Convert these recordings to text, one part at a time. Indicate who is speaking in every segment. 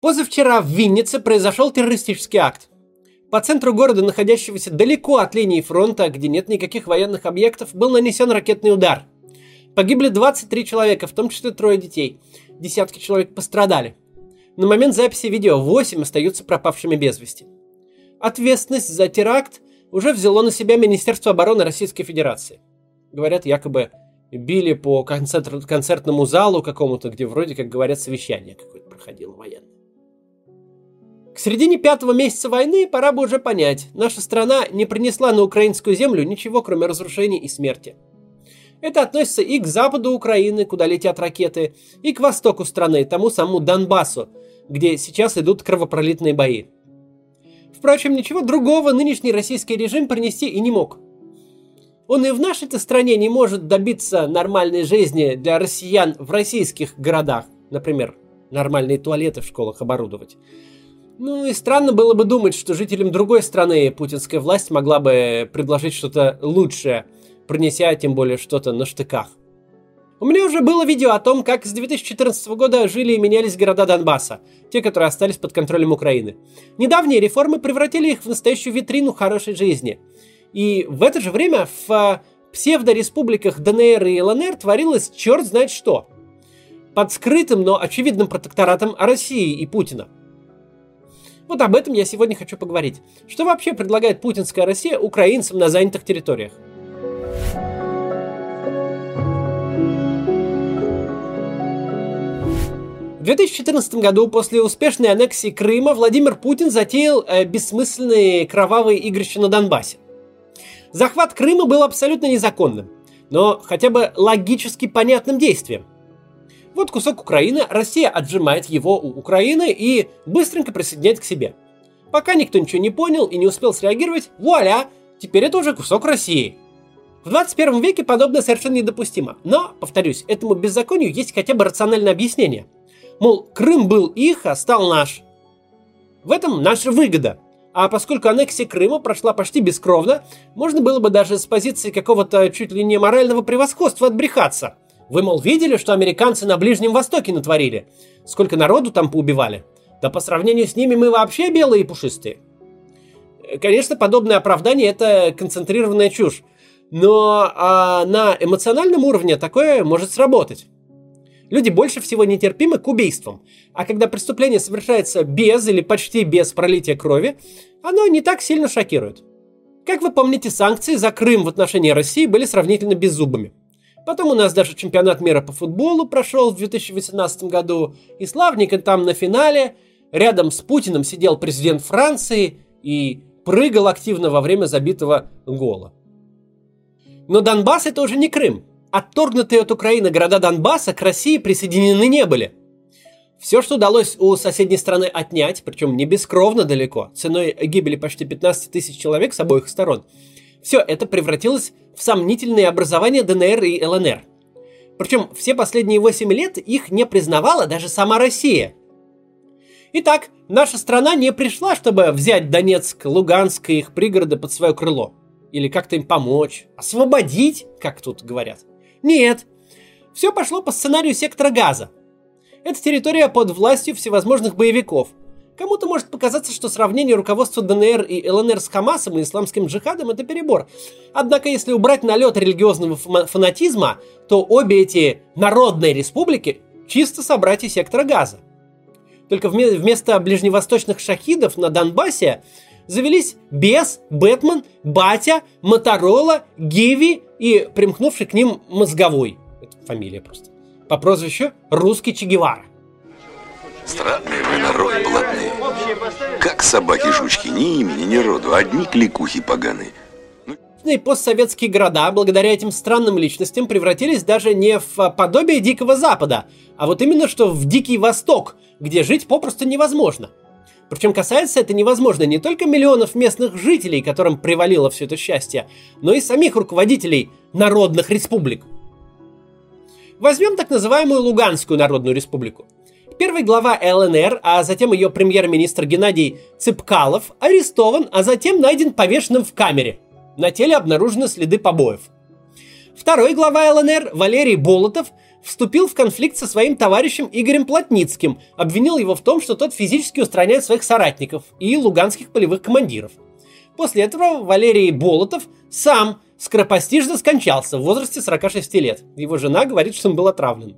Speaker 1: Позавчера в Виннице произошел террористический акт. По центру города, находящегося далеко от линии фронта, где нет никаких военных объектов, был нанесен ракетный удар. Погибли 23 человека, в том числе трое детей. Десятки человек пострадали. На момент записи видео 8 остаются пропавшими без вести. Ответственность за теракт уже взяло на себя Министерство обороны Российской Федерации. Говорят, якобы били по концерт, концертному залу какому-то, где вроде как говорят совещание какое-то проходило военное. Середине пятого месяца войны пора бы уже понять, наша страна не принесла на украинскую землю ничего, кроме разрушений и смерти. Это относится и к западу Украины, куда летят ракеты, и к востоку страны, тому самому Донбассу, где сейчас идут кровопролитные бои. Впрочем, ничего другого нынешний российский режим принести и не мог. Он и в нашей-то стране не может добиться нормальной жизни для россиян в российских городах, например, нормальные туалеты в школах оборудовать. Ну и странно было бы думать, что жителям другой страны путинская власть могла бы предложить что-то лучшее, принеся тем более что-то на штыках. У меня уже было видео о том, как с 2014 года жили и менялись города Донбасса, те, которые остались под контролем Украины. Недавние реформы превратили их в настоящую витрину хорошей жизни. И в это же время в а, псевдореспубликах ДНР и ЛНР творилось черт знает что. Под скрытым, но очевидным протекторатом России и Путина – вот об этом я сегодня хочу поговорить. Что вообще предлагает путинская Россия украинцам на занятых территориях? В 2014 году, после успешной аннексии Крыма, Владимир Путин затеял э, бессмысленные кровавые игрища на Донбассе. Захват Крыма был абсолютно незаконным, но хотя бы логически понятным действием. Вот кусок Украины, Россия отжимает его у Украины и быстренько присоединяет к себе. Пока никто ничего не понял и не успел среагировать, вуаля, теперь это уже кусок России. В 21 веке подобное совершенно недопустимо. Но, повторюсь, этому беззаконию есть хотя бы рациональное объяснение. Мол, Крым был их, а стал наш. В этом наша выгода. А поскольку аннексия Крыма прошла почти бескровно, можно было бы даже с позиции какого-то чуть ли не морального превосходства отбрехаться – вы, мол, видели, что американцы на Ближнем Востоке натворили? Сколько народу там поубивали? Да по сравнению с ними мы вообще белые и пушистые. Конечно, подобное оправдание – это концентрированная чушь. Но а, на эмоциональном уровне такое может сработать. Люди больше всего нетерпимы к убийствам. А когда преступление совершается без или почти без пролития крови, оно не так сильно шокирует. Как вы помните, санкции за Крым в отношении России были сравнительно беззубыми. Потом у нас даже чемпионат мира по футболу прошел в 2018 году, и славненько там на финале рядом с Путиным сидел президент Франции и прыгал активно во время забитого гола. Но Донбасс это уже не Крым. Отторгнутые от Украины города Донбасса к России присоединены не были. Все, что удалось у соседней страны отнять, причем не бескровно далеко, ценой гибели почти 15 тысяч человек с обоих сторон – все это превратилось в сомнительные образования ДНР и ЛНР. Причем все последние 8 лет их не признавала даже сама Россия. Итак, наша страна не пришла, чтобы взять Донецк, Луганск и их пригороды под свое крыло. Или как-то им помочь, освободить, как тут говорят. Нет, все пошло по сценарию сектора газа. Это территория под властью всевозможных боевиков – Кому-то может показаться, что сравнение руководства ДНР и ЛНР с Хамасом и исламским джихадом – это перебор. Однако, если убрать налет религиозного фанатизма, то обе эти народные республики – чисто собратья сектора газа. Только вместо ближневосточных шахидов на Донбассе завелись Бес, Бэтмен, Батя, Моторола, Гиви и примкнувший к ним Мозговой. Это фамилия просто. По прозвищу Русский Че Гевара.
Speaker 2: Странный вы народ блатные. Как собаки-жучки, ни имени, ни роду, одни кликухи поганые.
Speaker 1: И постсоветские города, благодаря этим странным личностям, превратились даже не в подобие Дикого Запада, а вот именно что в Дикий Восток, где жить попросту невозможно. Причем касается это невозможно не только миллионов местных жителей, которым привалило все это счастье, но и самих руководителей народных республик. Возьмем так называемую Луганскую народную республику – Первый глава ЛНР, а затем ее премьер-министр Геннадий Цыпкалов арестован, а затем найден повешенным в камере. На теле обнаружены следы побоев. Второй глава ЛНР, Валерий Болотов, вступил в конфликт со своим товарищем Игорем Плотницким, обвинил его в том, что тот физически устраняет своих соратников и луганских полевых командиров. После этого Валерий Болотов сам скоропостижно скончался в возрасте 46 лет. Его жена говорит, что он был отравлен.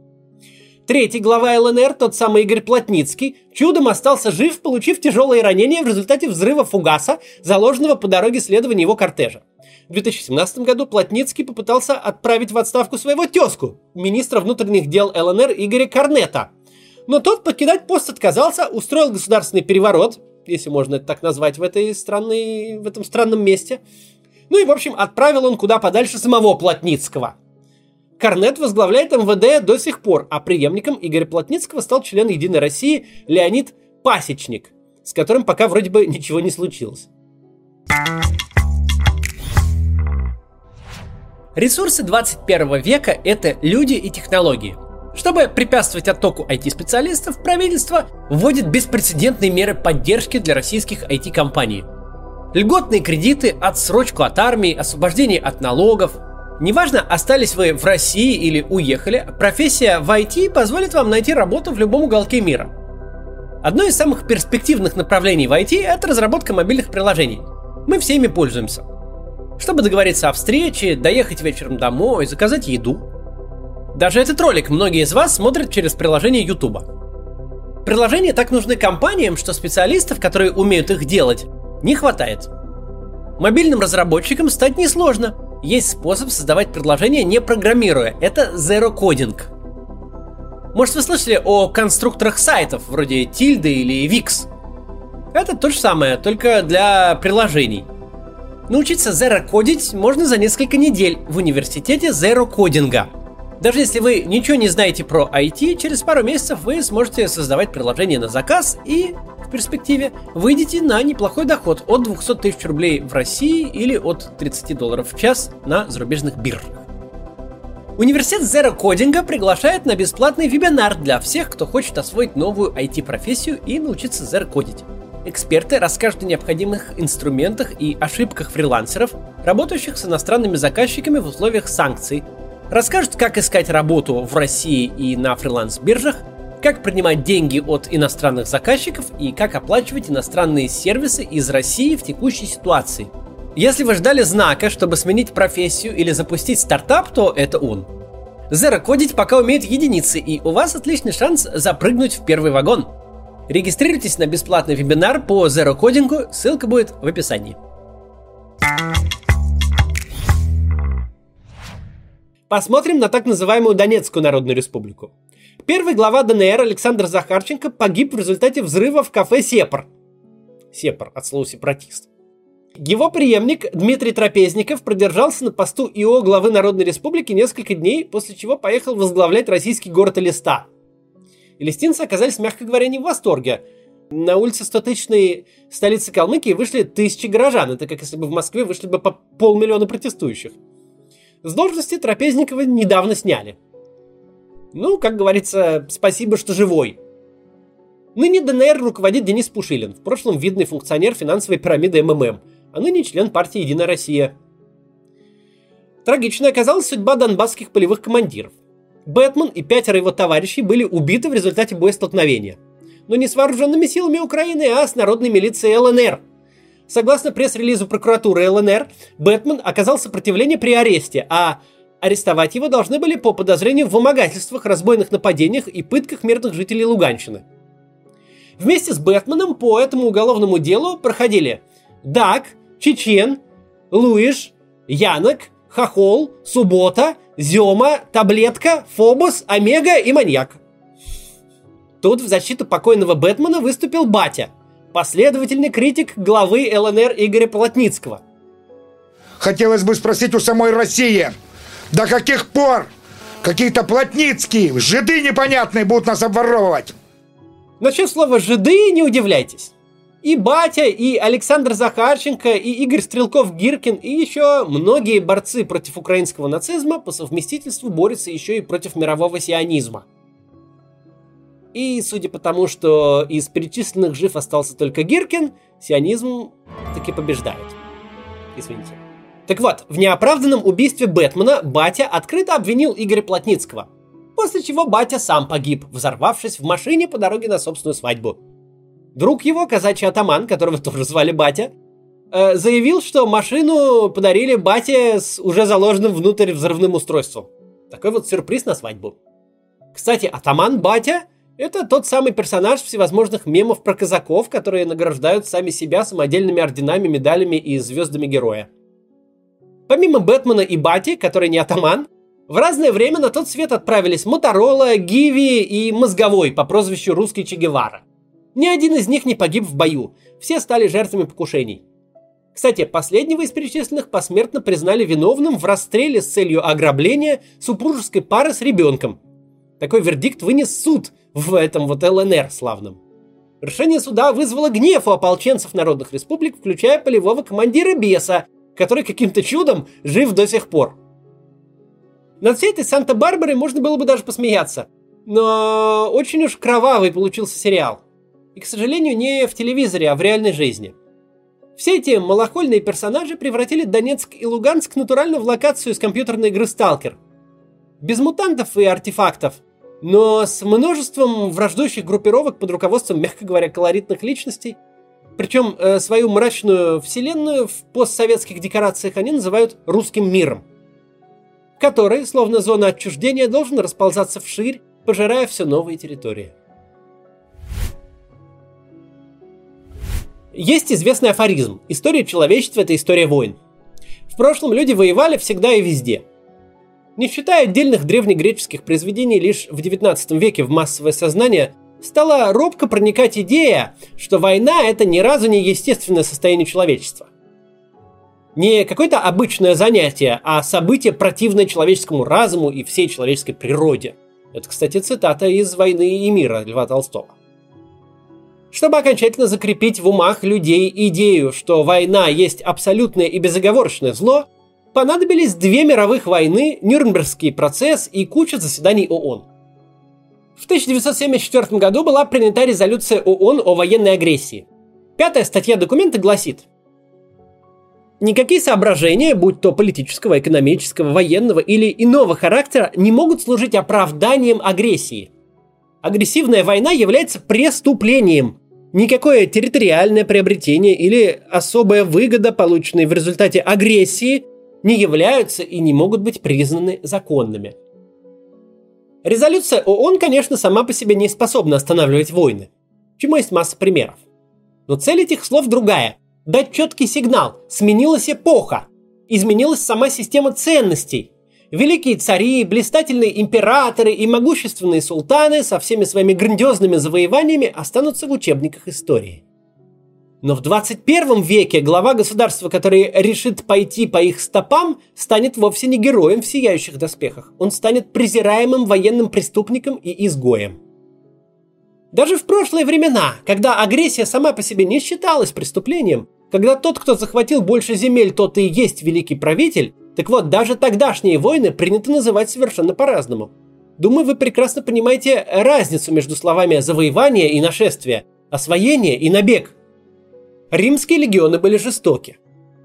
Speaker 1: Третий глава ЛНР, тот самый Игорь Плотницкий, чудом остался жив, получив тяжелые ранения в результате взрыва фугаса, заложенного по дороге следования его кортежа. В 2017 году Плотницкий попытался отправить в отставку своего тезку, министра внутренних дел ЛНР Игоря Корнета. Но тот покидать пост отказался, устроил государственный переворот, если можно это так назвать, в, этой странной, в этом странном месте. Ну и, в общем, отправил он куда подальше самого Плотницкого – Корнет возглавляет МВД до сих пор, а преемником Игоря Плотницкого стал член Единой России Леонид Пасечник, с которым пока вроде бы ничего не случилось. Ресурсы 21 века – это люди и технологии. Чтобы препятствовать оттоку IT-специалистов, правительство вводит беспрецедентные меры поддержки для российских IT-компаний. Льготные кредиты, отсрочку от армии, освобождение от налогов – Неважно, остались вы в России или уехали, профессия в IT позволит вам найти работу в любом уголке мира. Одно из самых перспективных направлений в IT – это разработка мобильных приложений. Мы всеми пользуемся. Чтобы договориться о встрече, доехать вечером домой, заказать еду. Даже этот ролик многие из вас смотрят через приложение YouTube. Приложения так нужны компаниям, что специалистов, которые умеют их делать, не хватает. Мобильным разработчикам стать несложно – есть способ создавать предложения не программируя. Это zero coding. Может, вы слышали о конструкторах сайтов, вроде Tilda или Wix? Это то же самое, только для приложений. Научиться zero кодить можно за несколько недель в университете zero кодинга. Даже если вы ничего не знаете про IT, через пару месяцев вы сможете создавать приложение на заказ и перспективе выйдете на неплохой доход от 200 тысяч рублей в России или от 30 долларов в час на зарубежных биржах. Университет Zero Coding приглашает на бесплатный вебинар для всех, кто хочет освоить новую IT-профессию и научиться Zero кодить. Эксперты расскажут о необходимых инструментах и ошибках фрилансеров, работающих с иностранными заказчиками в условиях санкций, расскажут, как искать работу в России и на фриланс-биржах, как принимать деньги от иностранных заказчиков и как оплачивать иностранные сервисы из России в текущей ситуации. Если вы ждали знака, чтобы сменить профессию или запустить стартап, то это он. Zero кодить пока умеет единицы, и у вас отличный шанс запрыгнуть в первый вагон. Регистрируйтесь на бесплатный вебинар по Zero кодингу, ссылка будет в описании. Посмотрим на так называемую Донецкую Народную Республику. Первый глава ДНР Александр Захарченко погиб в результате взрыва в кафе «Сепар». «Сепар» от слова «сепаратист». Его преемник Дмитрий Трапезников продержался на посту ИО главы Народной Республики несколько дней, после чего поехал возглавлять российский город Элиста. Элистинцы оказались, мягко говоря, не в восторге. На улице 100-тысячной столицы Калмыкии вышли тысячи горожан. Это как если бы в Москве вышли бы по полмиллиона протестующих. С должности Трапезникова недавно сняли – ну, как говорится, спасибо, что живой. Ныне ДНР руководит Денис Пушилин, в прошлом видный функционер финансовой пирамиды МММ, а ныне член партии «Единая Россия». Трагичной оказалась судьба донбасских полевых командиров. Бэтмен и пятеро его товарищей были убиты в результате боестолкновения. Но не с вооруженными силами Украины, а с народной милицией ЛНР. Согласно пресс-релизу прокуратуры ЛНР, Бэтмен оказал сопротивление при аресте, а Арестовать его должны были по подозрению в вымогательствах, разбойных нападениях и пытках мирных жителей Луганщины. Вместе с Бэтменом по этому уголовному делу проходили Дак, Чечен, Луиш, Янок, Хохол, Суббота, Зема, Таблетка, Фобос, Омега и Маньяк. Тут в защиту покойного Бэтмена выступил Батя, последовательный критик главы ЛНР Игоря Полотницкого.
Speaker 3: Хотелось бы спросить у самой России, до каких пор какие-то плотницкие, жиды непонятные будут нас обворовывать?
Speaker 1: Насчет слова «жиды» не удивляйтесь. И Батя, и Александр Захарченко, и Игорь Стрелков-Гиркин, и еще многие борцы против украинского нацизма по совместительству борются еще и против мирового сионизма. И судя по тому, что из перечисленных жив остался только Гиркин, сионизм таки побеждает. Извините. Так вот, в неоправданном убийстве Бэтмена батя открыто обвинил Игоря Плотницкого. после чего батя сам погиб, взорвавшись в машине по дороге на собственную свадьбу. Друг его, казачий атаман, которого тоже звали батя, э, заявил, что машину подарили бате с уже заложенным внутрь взрывным устройством. Такой вот сюрприз на свадьбу. Кстати, атаман батя – это тот самый персонаж всевозможных мемов про казаков, которые награждают сами себя самодельными орденами, медалями и звездами героя. Помимо Бэтмена и Бати, который не атаман, в разное время на тот свет отправились Моторола, Гиви и Мозговой по прозвищу Русский Че Гевара. Ни один из них не погиб в бою, все стали жертвами покушений. Кстати, последнего из перечисленных посмертно признали виновным в расстреле с целью ограбления супружеской пары с ребенком. Такой вердикт вынес суд в этом вот ЛНР славном. Решение суда вызвало гнев у ополченцев народных республик, включая полевого командира Беса, который каким-то чудом жив до сих пор. Над всей этой Санта-Барбарой можно было бы даже посмеяться. Но очень уж кровавый получился сериал. И, к сожалению, не в телевизоре, а в реальной жизни. Все эти малохольные персонажи превратили Донецк и Луганск натурально в локацию из компьютерной игры Сталкер. Без мутантов и артефактов, но с множеством враждующих группировок под руководством, мягко говоря, колоритных личностей. Причем э, свою мрачную вселенную в постсоветских декорациях они называют русским миром, который, словно зона отчуждения, должен расползаться вширь, пожирая все новые территории. Есть известный афоризм. История человечества – это история войн. В прошлом люди воевали всегда и везде. Не считая отдельных древнегреческих произведений, лишь в 19 веке в массовое сознание стала робко проникать идея, что война – это ни разу не естественное состояние человечества. Не какое-то обычное занятие, а событие, противное человеческому разуму и всей человеческой природе. Это, кстати, цитата из «Войны и мира» Льва Толстого. Чтобы окончательно закрепить в умах людей идею, что война есть абсолютное и безоговорочное зло, понадобились две мировых войны, Нюрнбергский процесс и куча заседаний ООН. В 1974 году была принята резолюция ООН о военной агрессии. Пятая статья документа гласит Никакие соображения, будь то политического, экономического, военного или иного характера, не могут служить оправданием агрессии. Агрессивная война является преступлением, Никакое территориальное приобретение или особая выгода, полученная в результате агрессии, не являются и не могут быть признаны законными. Резолюция ООН, конечно, сама по себе не способна останавливать войны, чему есть масса примеров. Но цель этих слов другая – дать четкий сигнал, сменилась эпоха, изменилась сама система ценностей, Великие цари, блистательные императоры и могущественные султаны со всеми своими грандиозными завоеваниями останутся в учебниках истории. Но в 21 веке глава государства, который решит пойти по их стопам, станет вовсе не героем в сияющих доспехах. Он станет презираемым военным преступником и изгоем. Даже в прошлые времена, когда агрессия сама по себе не считалась преступлением, когда тот, кто захватил больше земель, тот и есть великий правитель, так вот, даже тогдашние войны принято называть совершенно по-разному. Думаю, вы прекрасно понимаете разницу между словами «завоевание» и «нашествие», «освоение» и «набег». Римские легионы были жестоки.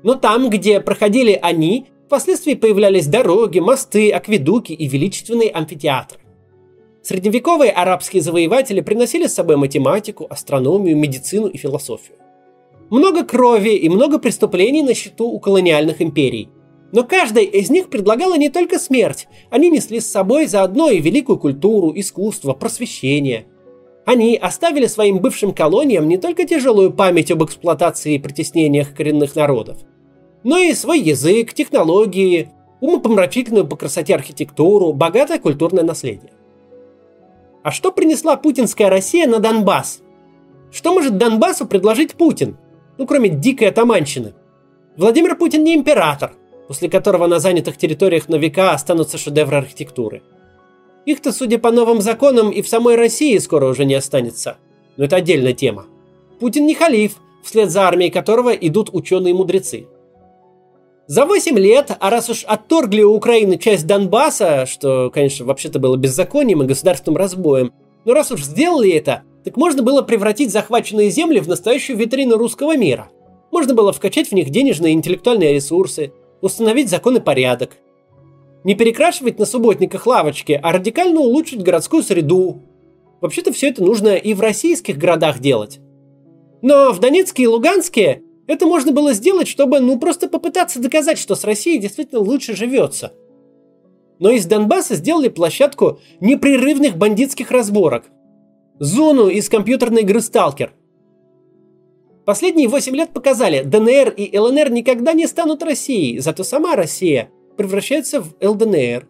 Speaker 1: Но там, где проходили они, впоследствии появлялись дороги, мосты, акведуки и величественные амфитеатры. Средневековые арабские завоеватели приносили с собой математику, астрономию, медицину и философию. Много крови и много преступлений на счету у колониальных империй – но каждая из них предлагала не только смерть, они несли с собой заодно и великую культуру, искусство, просвещение. Они оставили своим бывшим колониям не только тяжелую память об эксплуатации и притеснениях коренных народов, но и свой язык, технологии, умопомрачительную по красоте архитектуру, богатое культурное наследие. А что принесла путинская Россия на Донбасс? Что может Донбассу предложить Путин? Ну, кроме дикой атаманщины. Владимир Путин не император – после которого на занятых территориях на века останутся шедевры архитектуры. Их-то, судя по новым законам, и в самой России скоро уже не останется. Но это отдельная тема. Путин не халиф, вслед за армией которого идут ученые-мудрецы. За 8 лет, а раз уж отторгли у Украины часть Донбасса, что, конечно, вообще-то было беззаконием и государственным разбоем, но раз уж сделали это, так можно было превратить захваченные земли в настоящую витрину русского мира. Можно было вкачать в них денежные и интеллектуальные ресурсы, установить закон и порядок. Не перекрашивать на субботниках лавочки, а радикально улучшить городскую среду. Вообще-то все это нужно и в российских городах делать. Но в Донецке и Луганске это можно было сделать, чтобы ну просто попытаться доказать, что с Россией действительно лучше живется. Но из Донбасса сделали площадку непрерывных бандитских разборок. Зону из компьютерной игры «Сталкер». Последние 8 лет показали, ДНР и ЛНР никогда не станут Россией, зато сама Россия превращается в ЛДНР.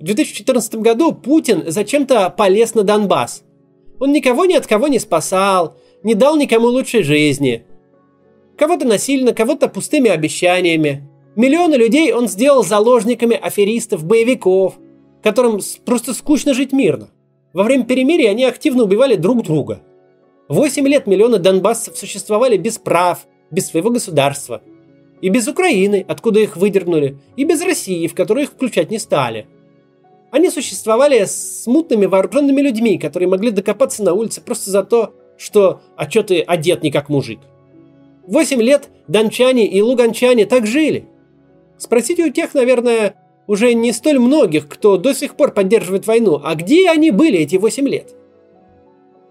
Speaker 1: В 2014 году Путин зачем-то полез на Донбасс. Он никого ни от кого не спасал, не дал никому лучшей жизни. Кого-то насильно, кого-то пустыми обещаниями. Миллионы людей он сделал заложниками аферистов, боевиков, которым просто скучно жить мирно. Во время перемирия они активно убивали друг друга. Восемь лет миллионы донбассцев существовали без прав, без своего государства. И без Украины, откуда их выдернули, и без России, в которую их включать не стали. Они существовали с мутными вооруженными людьми, которые могли докопаться на улице просто за то, что «а чё ты одет не как мужик?». Восемь лет дончане и луганчане так жили. Спросите у тех, наверное, уже не столь многих, кто до сих пор поддерживает войну, а где они были эти восемь лет?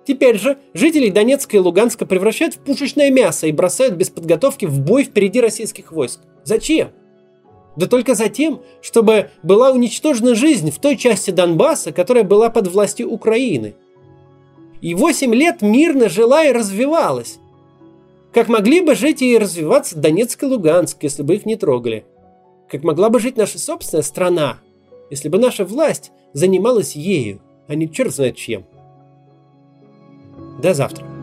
Speaker 1: Теперь же жителей Донецка и Луганска превращают в пушечное мясо и бросают без подготовки в бой впереди российских войск. Зачем? Да только за тем, чтобы была уничтожена жизнь в той части Донбасса, которая была под властью Украины – и 8 лет мирно жила и развивалась. Как могли бы жить и развиваться Донецк и Луганск, если бы их не трогали? Как могла бы жить наша собственная страна, если бы наша власть занималась ею, а не черт знает чем? До завтра.